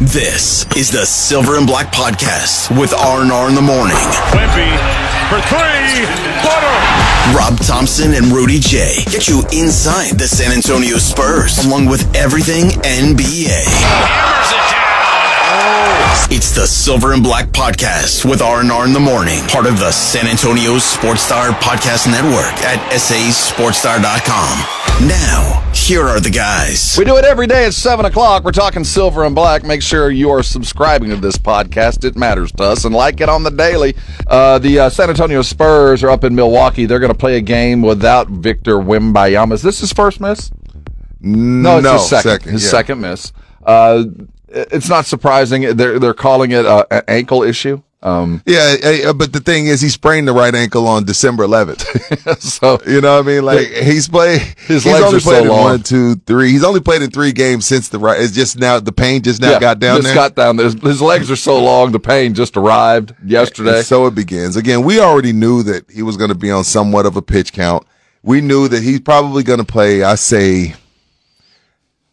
This is the Silver and Black Podcast with R&R in the morning. Wemby for three. Butter. Rob Thompson and Rudy J get you inside the San Antonio Spurs along with everything NBA. Hammers. It's the Silver and Black Podcast with R&R in the morning, part of the San Antonio Sports Star Podcast Network at sasportstar.com. Now, here are the guys. We do it every day at 7 o'clock. We're talking silver and black. Make sure you are subscribing to this podcast. It matters to us. And like it on the daily. Uh, the uh, San Antonio Spurs are up in Milwaukee. They're going to play a game without Victor Wembanyama. Is this his first miss? No, it's his second. his yeah. second miss. Uh, it's not surprising. They're, they're calling it uh, an ankle issue. Um, Yeah, but the thing is, he sprained the right ankle on December 11th. so you know what I mean? Like he's played. His he's legs only are so played in long. one, two, three. He's only played in three games since the right. It's just now the pain just now got down just there. got down there. His, his legs are so long. The pain just arrived yesterday. And so it begins. Again, we already knew that he was going to be on somewhat of a pitch count. We knew that he's probably going to play, I say,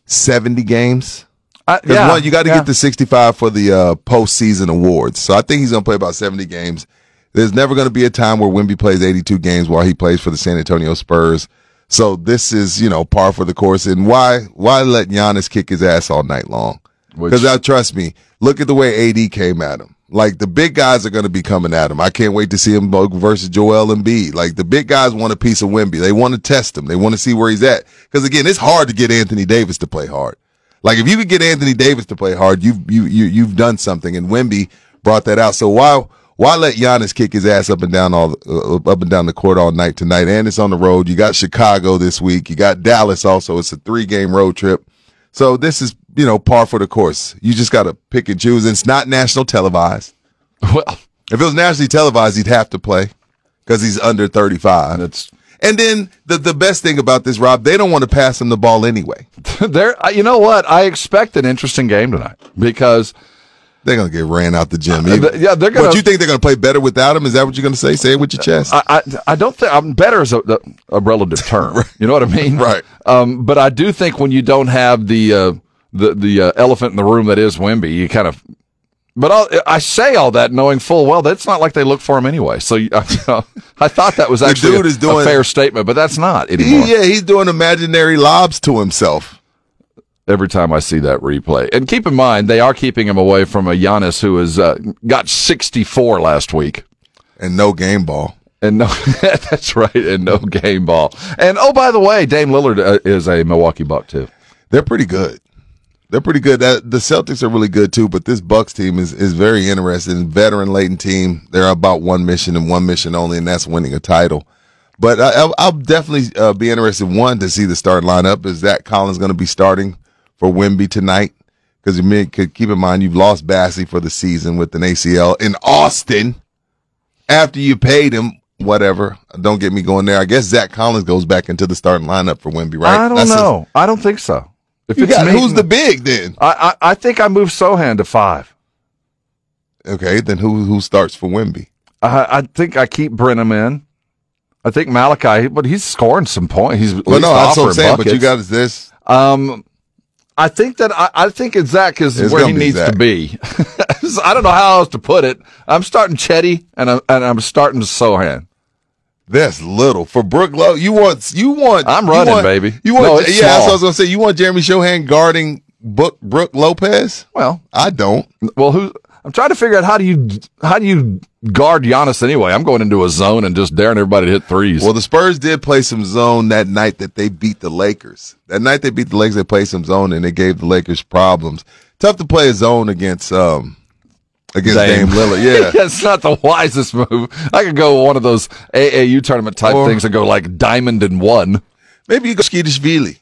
70 games. I- yeah, one, you got to yeah. get the 65 for the uh, postseason awards. So I think he's going to play about 70 games. There's never going to be a time where Wemby plays 82 games while he plays for the San Antonio Spurs. So this is, you know, par for the course. And why why let Giannis kick his ass all night long? Because uh, trust me, look at the way AD came at him. Like the big guys are going to be coming at him. I can't wait to see him go versus Joel and Embiid. Like the big guys want a piece of Wemby. They want to test him. They want to see where he's at. Because again, it's hard to get Anthony Davis to play hard. Like if you could get Anthony Davis to play hard, you've you you you've done something. And Wemby brought that out. So why why let Giannis kick his ass up and down all uh, up and down the court all night tonight? And it's on the road. You got Chicago this week. You got Dallas also. It's a three game road trip. So this is you know par for the course. You just got to pick and choose. And it's not national televised. well, If it was nationally televised, he'd have to play because he's under thirty five. it's And then the the best thing about this, Rob, they don't want to pass him the ball anyway. there. uh, You know what? I expect an interesting game tonight because They're gonna get ran out the gym. Uh, yeah, they're gonna- But you think they're gonna play better without him? Is that what you're gonna say? Say it with your chest. I I, I don't think I'm better as a, a relative term. You know what I mean? Right. Um, but I do think when you don't have the uh, the the uh, elephant in the room that is Wemby, you kind of. But I'll, I say all that knowing full well that's not like they look for him anyway. So I thought that was actually dude a, is doing- a fair statement, but that's not He- anymore. yeah, he's doing imaginary lobs to himself. every time I see that replay. And keep in mind, they are keeping him away from a Giannis who has uh, got 64 last week. And no game ball. And no, that's right, and no game ball. And oh, by the way, Dame Lillard uh, is a Milwaukee Buck too. They're pretty good. They're pretty good. That, the Celtics are really good too, but this Bucks team is, is very interesting. Veteran laden team. They're about one mission and one mission only, and that's winning a title. But I, I'll, I'll definitely uh, be interested one to see the start lineup. Is that Collins going to be starting for Wemby tonight? Because you may, could keep in mind you've lost Bassey for the season with an ACL in Austin. After you paid him, whatever. Don't get me going there. I guess Zach Collins goes back into the starting lineup for Wemby, right? I don't That's know. I don't think so. If you it's got, me- who's the big then? I, I I think I moved Sochan to five. Okay, then who who starts for Wemby? I, I think I keep Branham in. I think Malaki, but he's scoring some points. He's Well, no, that's what I'm saying. But you buckets. got this. Um, I think that I, I think Zach is It's where he needs Zach. to be. I don't know how else to put it. I'm starting Chetty and I'm and I'm starting Sochan. That's little for Brook Lowe. You want you want. I'm you running, want- baby. You want? No, yeah, that's what I was gonna say. You want Jeremy Sochan guarding Book Brook Lopez? Well, I don't. well, who? I'm trying to figure out how do you how do you guard Giannis anyway? I'm going into a zone and just daring everybody to hit threes. Well, the Spurs did play some zone that night that they beat the Lakers. That night they beat the Lakers, they played some zone and they gave the Lakers problems. Tough to play a zone against um against Dame, Lillard. Yeah. it's not the wisest move. I could go one of those AAU tournament type Or- things and go like diamond and one. Maybe you go Skeetishvili.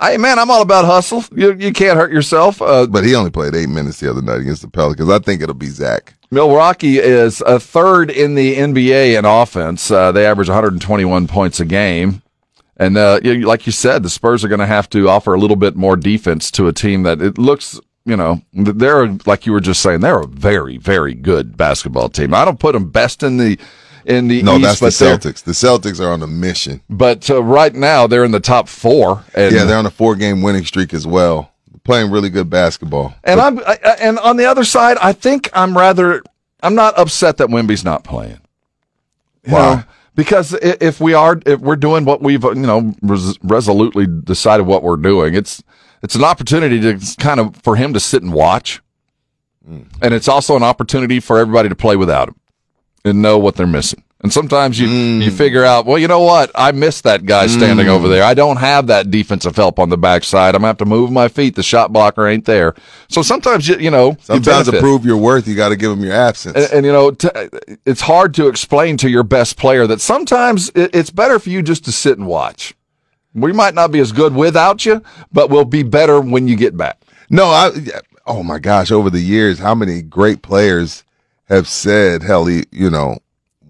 Hey man, I'm all about hustle. You you can't hurt yourself. Uh, But he only played eight minutes the other night against the Pelicans. I think it'll be Zach. Milwaukee is a third in the NBA in offense. Uh, they average 121 points a game. And uh, like you said, the Spurs are going to have to offer a little bit more defense to a team that it looks, you know, they're like you were just saying, they're a very, very good basketball team. I don't put them best in the in the No, East, that's the Celtics. The Celtics are on a mission. But uh, right now, they're in the top four. And, Yeah, they're on a four game winning streak as well. Playing really good basketball. and I'm I, and on the other side, I think I'm rather I'm not upset that Wemby's not playing. Know, because if we are, if we're doing what we've, you know, res- resolutely decided what we're doing, it's, it's an opportunity to kind of, for him to sit and watch. Hmm. And it's also an opportunity for everybody to play without him and know what they're missing. And sometimes you, hmm. you figure out, well, you know what? I missed that guy hmm. standing over there. I don't have that defensive help on the backside. I'm going to have to move my feet. The shot blocker ain't there. So sometimes, you, you know, you Sometimes to prove your worth, you got to give them your absence. And, and, you know, t- it's hard to explain to your best player that sometimes it, it's better for you just to sit and watch. We might not be as good without you, but we'll be better when you get back. No, I. Oh my gosh! Over the years, how many great players have said, "Hell, you know,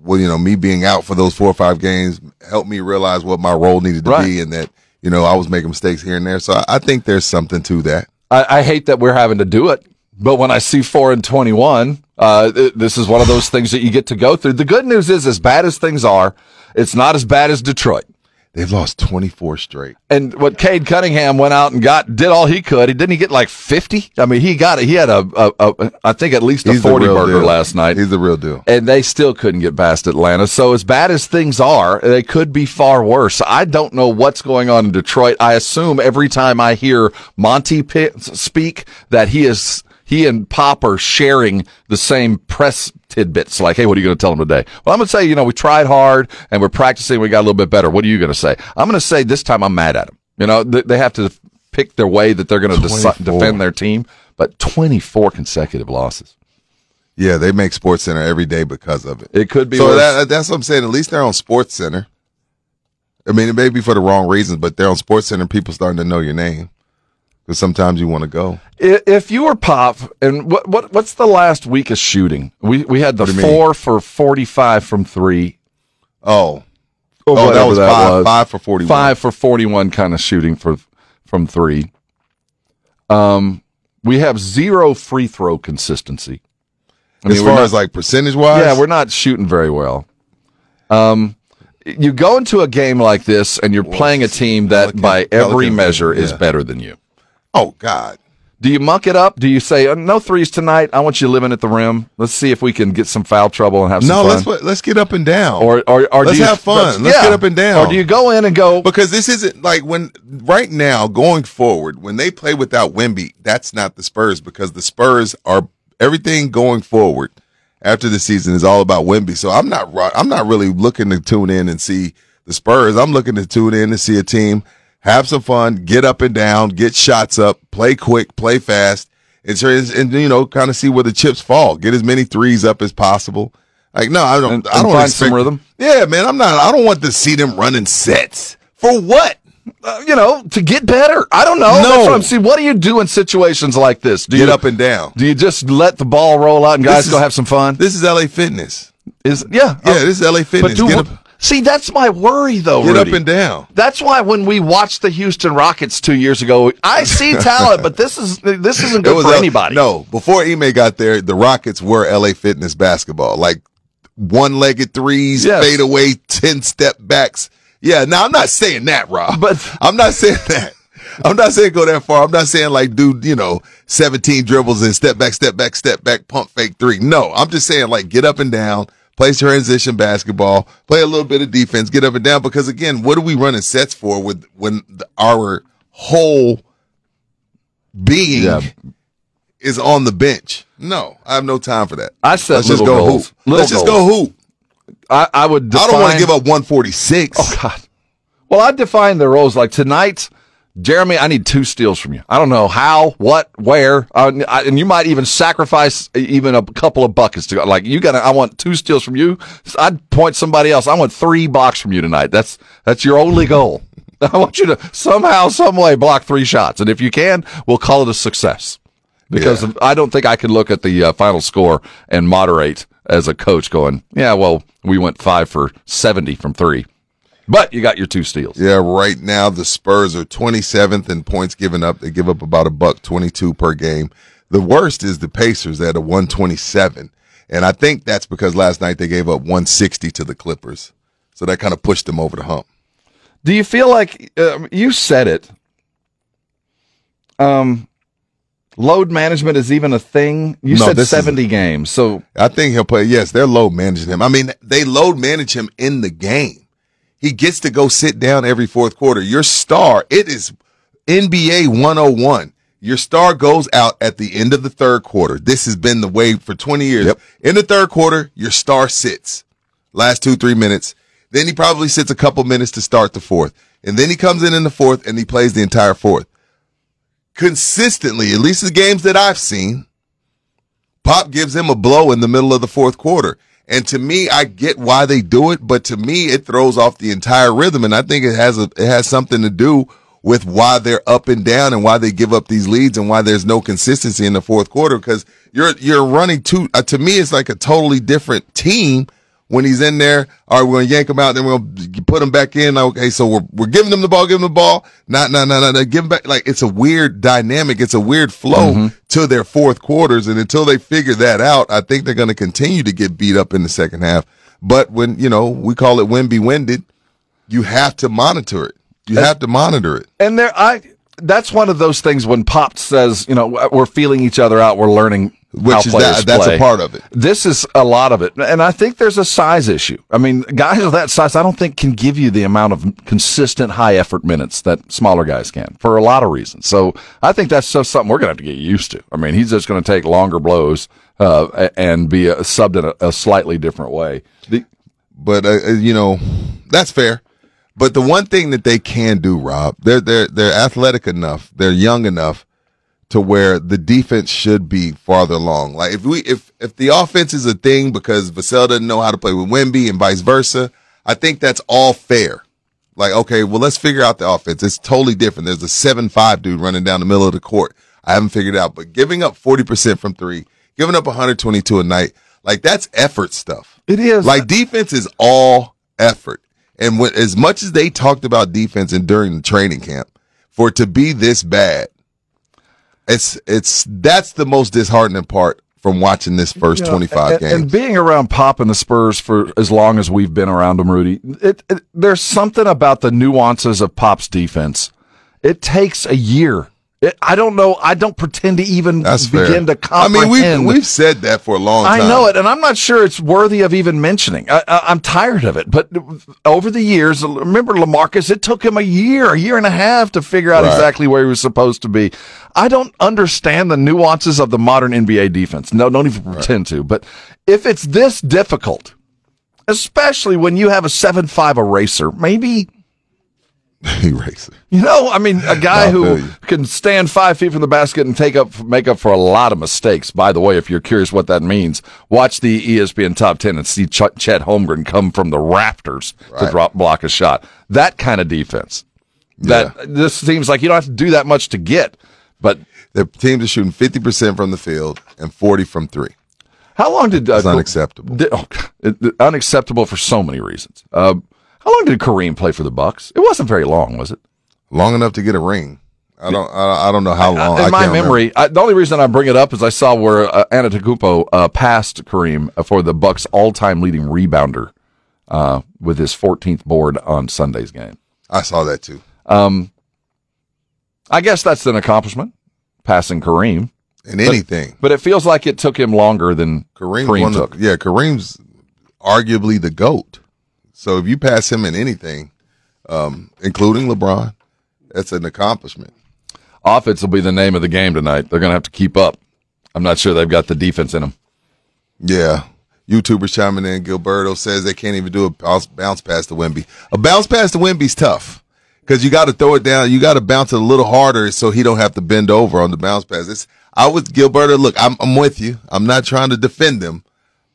well, you know, me being out for those four or five games helped me realize what my role needed to Right. be, and that you know I was making mistakes here and there." So I, I think there's something to that. I, I hate that we're having to do it, but when I see four and twenty-one, uh, th- this is one of those things that you get to go through. The good news is, as bad as things are, it's not as bad as Detroit. They've lost 24 straight. And what Cade Cunningham went out and got, did all he could. He didn't he get like fifty? I mean, he got it. He had a, a, a I think at least a He's forty burger deal. last night. He's the real deal. and they still couldn't get past Atlanta. So as bad as things are, they could be far worse. I don't know what's going on in Detroit. I assume every time I hear Monty Pitt speak that he is he and Pop are sharing the same press tidbits. Like, hey, what are you going to tell them today? Well, I'm going to say, you know, we tried hard and we're practicing. We got a little bit better. What are you going to say? I'm going to say this time I'm mad at them. You know, th- they have to pick their way that they're going to deci- defend their team. But 24 consecutive losses. Yeah, they make Sports Center every day because of it. It could be so worse. that, that's what I'm saying. At least they're on Sports Center. I mean, it may be for the wrong reasons, but they're on Sports Center. People starting to know your name because sometimes you want to go. If you were Pop, and what what what's the last week of shooting? We we had the you mean? four for forty five from three. Oh, oh, that was five, was. five for forty-one. Five for forty one kind of shooting for from three. Um, we have zero free throw consistency. I as mean, far not- as like percentage wise. yeah, we're not shooting very well. Um, you go into a game like this, and you're playing a team that, Pelicans- by every Pelicans, measure, is yeah. better than you. Oh God. Do you muck it up? Do you say "Uh, no threes tonight? I want you living at the rim. Let's see if we can get some foul trouble and have some No, fun. let's put- let's get up and down. or or, or Let's do you, have fun. Let's get up and down. Or do you go in and go? because this isn't like when right now going forward when they play without Wemby, that's not the Spurs because the Spurs are everything going forward after the season is all about Wemby. So I'm not I'm not really looking to tune in and see the Spurs. I'm looking to tune in and see a team have some fun, get up and down, get shots up, play quick, play fast, and so and you know kind of see where the chips fall. Get as many threes up as possible. Like no, I don't. And- I don't find expect, some rhythm? Yeah, man, I'm not. I don't want to see them running sets for what. uh, you know, to get better. I don't know. No. That's what I'm. What do you do in situations like this? Do Get you up and down. Do you just let the ball roll out and guys This go have some fun? This is LA Fitness. Is yeah, Yeah, Oh, this is LA Fitness. But do see that's my worry though. get up and down. That's why when we watched the Houston Rockets two years ago, I see talent, but this is this isn't good for L- anybody. No, before Ime got there, the Rockets were LA Fitness basketball, like one-legged threes, Yes. fade away, ten step backs. Yeah, now I'm not saying that, Rob. But- I'm not saying that. I'm not saying go that far. I'm not saying like do you know 17 dribbles and step back, step back, step back, pump fake three. No, I'm just saying like get up and down, play transition basketball, play a little bit of defense, get up and down. Because again, what are we running sets for with when the, our whole being Yeah. is on the bench? No, I have no time for that. I set Let's just go goals. hoop. Little Let's just go hoop. I, I would. Define, I don't want to give up 146. Oh God. Well, I define the roles like tonight. Jeremy, I need two steals from you. I don't know how, what, where, uh, I- and you might even sacrifice even a couple of buckets to go. Like you got I want two steals from you. I'd point somebody else. I want three blocks from you tonight. That's that's your only goal. I want you to somehow, some way block three shots. And if you can, we'll call it a success. Because Yeah. I don't think I can look at the uh, final score and moderate as a coach going, yeah, well, we went five for 70 from three. But you got your two steals. Yeah, right now the Spurs are 27th in points given up. They give up about a buck 22 per game. The worst is the Pacers at a 127. And I think that's because last night they gave up 160 to the Clippers. So that kind of pushed them over the hump. Do you feel like uh, you said it? Um, load management is even a thing. You No, said this is- seventy games, so I think he'll play. Yes, they're load managing him. I mean, they load manage him in the game. He gets to go sit down every fourth quarter. Your star, it is NBA 101. Your star goes out at the end of the third quarter. This has been the way for 20 years. Yep. In the third quarter, your star sits. Last two, three minutes. Then he probably sits a couple minutes to start the fourth. And then he comes in in the fourth and he plays the entire fourth. Consistently, at least the games that I've seen, Pop gives him a blow in the middle of the fourth quarter. And to me, I get why they do it, but to me, it throws off the entire rhythm. And I think it has a, it has something to do with why they're up and down and why they give up these leads and why there's no consistency in the fourth quarter. Cause you're, you're running two, uh, to me, it's like a totally different team when he's in there. All right, we're going to yank him out. Then we're going to put him back in. Okay. So we're, we're giving them the ball, giving them the ball. Not, not, not, not, give him back. Like it's a weird dynamic. It's a weird flow mm-hmm. to their fourth quarters. And until they figure that out, I think they're going to continue to get beat up in the second half. But when, you know, we call it Wemby winded, you have to monitor it. You have to monitor it. and there I. That's one of those things when Pop says, you know, we're feeling each other out, we're learning Which is that- that's a part of it. This is a lot of it, and I think there's a size issue. I mean, guys of that size, I don't think can give you the amount of consistent high effort minutes that smaller guys can for a lot of reasons. So I think that's just something we're going to have to get used to. I mean, he's just going to take longer blows uh, and be uh subbed in a, a slightly different way. The, but uh, uh, you know that's fair. But the one thing that they can do, Rob, they're they're they're athletic enough, they're young enough to where the defense should be farther along. Like if we if if the offense is a thing because Vassell doesn't know how to play with Wemby and vice versa, I think that's all fair. Like okay, well let's figure out the offense. It's totally different. There's a seven five dude running down the middle of the court. I haven't figured it out, but giving up forty percent from three, giving up 122 a night, like that's effort stuff. It is. Like defense is all effort. And when, as much as they talked about defense and during the training camp, for it to be this bad, it's it's that's the most disheartening part from watching this first You know, 25 and, games. And being around Pop and the Spurs for as long as we've been around them, Rudy, it, it, there's something about the nuances of Pop's defense. It takes a year. It, I don't know. I don't pretend to even that's begin fair. to comprehend. I mean, we've we've said that for a long I know it, and I'm not sure it's worthy of even mentioning. I, I'm tired of it. But over the years, remember Lamarcus? It took him a year, a year and a half to figure out Right. exactly where he was supposed to be. I don't understand the nuances of the modern NBA defense. No, don't even pretend to. But if it's this difficult, especially when you have a seven-five eraser, maybe Eraser. you know, I mean, a guy who you. can stand five feet from the basket and take up, make up for a lot of mistakes. By the way, if you're curious what that means, watch the ESPN top 10 and see Ch- Chet Holmgren come from the rafters to drop, block a shot. That kind of defense. That this seems like you don't have to do that much to get, but The teams are shooting 50% from the field and 40 from three. how long did, uh, It's unacceptable. Di- oh, it- unacceptable for so many reasons. Uh, how long did Kareem play for the Bucks? It wasn't very long, was it? Long enough to get a ring. I don't. I, I don't know how long. I in my memory, I, the only reason I bring it up is I saw where uh, Antetokounmpo uh, passed Kareem for the Bucks' all-time leading rebounder uh, with his 14th board on Sunday's game. I saw that too. I guess that's an accomplishment, passing Kareem, And anything. but it feels like it took him longer than Kareem, Kareem, took. Of, yeah, Kareem's arguably the goat. So if you pass him in anything, um, including LeBron, that's an accomplishment. Offense will be the name of the game tonight. They're going to have to keep up. I'm not sure they've got the defense in them. Yeah. YouTubers chiming in. Gilberto says they can't even do a bounce, bounce pass to Wemby. A bounce pass to Wemby's tough because you got to throw it down. You got to bounce it a little harder so he don't have to bend over on the bounce pass. It's, I was Gilberto. Look, I'm, I'm with you. I'm not trying to defend him,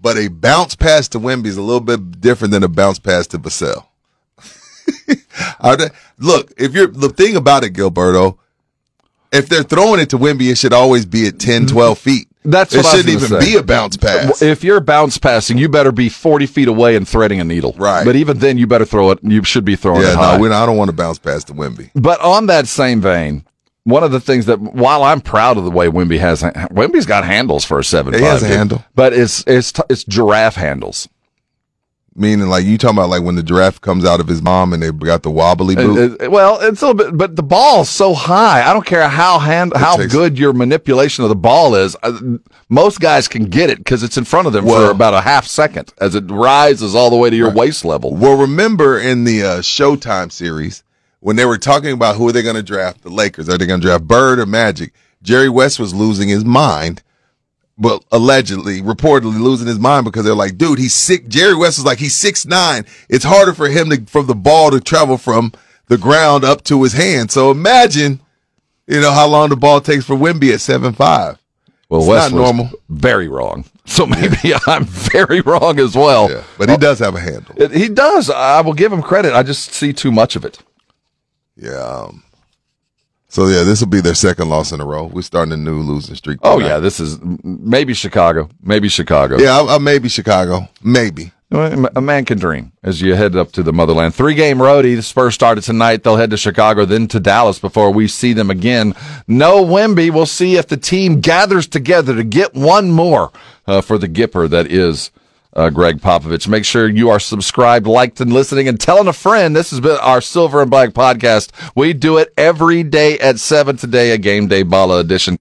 but a bounce pass to Wemby is a little bit different than a bounce pass to Vassell. Look, if you're the thing about it, Gilberto, if they're throwing it to Wemby, it should always be at 10, 12 feet. That's it shouldn't even say. be a bounce pass. If you're bounce passing, you better be 40 feet away and threading a needle. Right. But even then, you better throw it. You should be throwing yeah, it high. no, I don't want to bounce past the Wemby. But on that same vein, one of the things that while I'm proud of the way Wemby has, Wemby's got handles for a seven. He has a handle. but it's it's it's giraffe handles. Meaning, like you talking about, like when the giraffe comes out of his mom and they got the wobbly boot. Uh, uh, well, it's a little bit, but the ball's so high. I don't care how hand how takes- good your manipulation of the ball is. Uh, most guys can get it because it's in front of them for about a half second as it rises all the way to your waist level. Well, remember in the uh, Showtime series when they were talking about who are they going to draft, the Lakers, are they going to draft Bird or Magic? Jerry West was losing his mind. Well, allegedly, reportedly losing his mind because they're like, dude, he's sick. Jerry West was like, he's six nine. It's harder for him to from the ball to travel from the ground up to his hand. So imagine, you know, how long the ball takes for Wemby at seven five. Well, It's West not normal. very wrong. So maybe I'm very wrong as well. Yeah, but he uh, does have a handle. He does. I will give him credit. I just see too much of it. Yeah. Um, so yeah, this will be their second loss in a row. We're starting a new losing streak. Oh yeah, this is maybe Chicago, maybe Chicago. Yeah, I, I maybe Chicago, maybe. A man can dream as you head up to the motherland. Three game roadie. The Spurs started tonight. They'll head to Chicago, then to Dallas before we see them again. No Wemby. We'll see if the team gathers together to get one more uh, for the Gipper that is uh, Gregg Popovich. Make sure you are subscribed, liked, and listening, and telling a friend. This has been our Silver and Black podcast. We do it every day at seven today, a game day bala edition.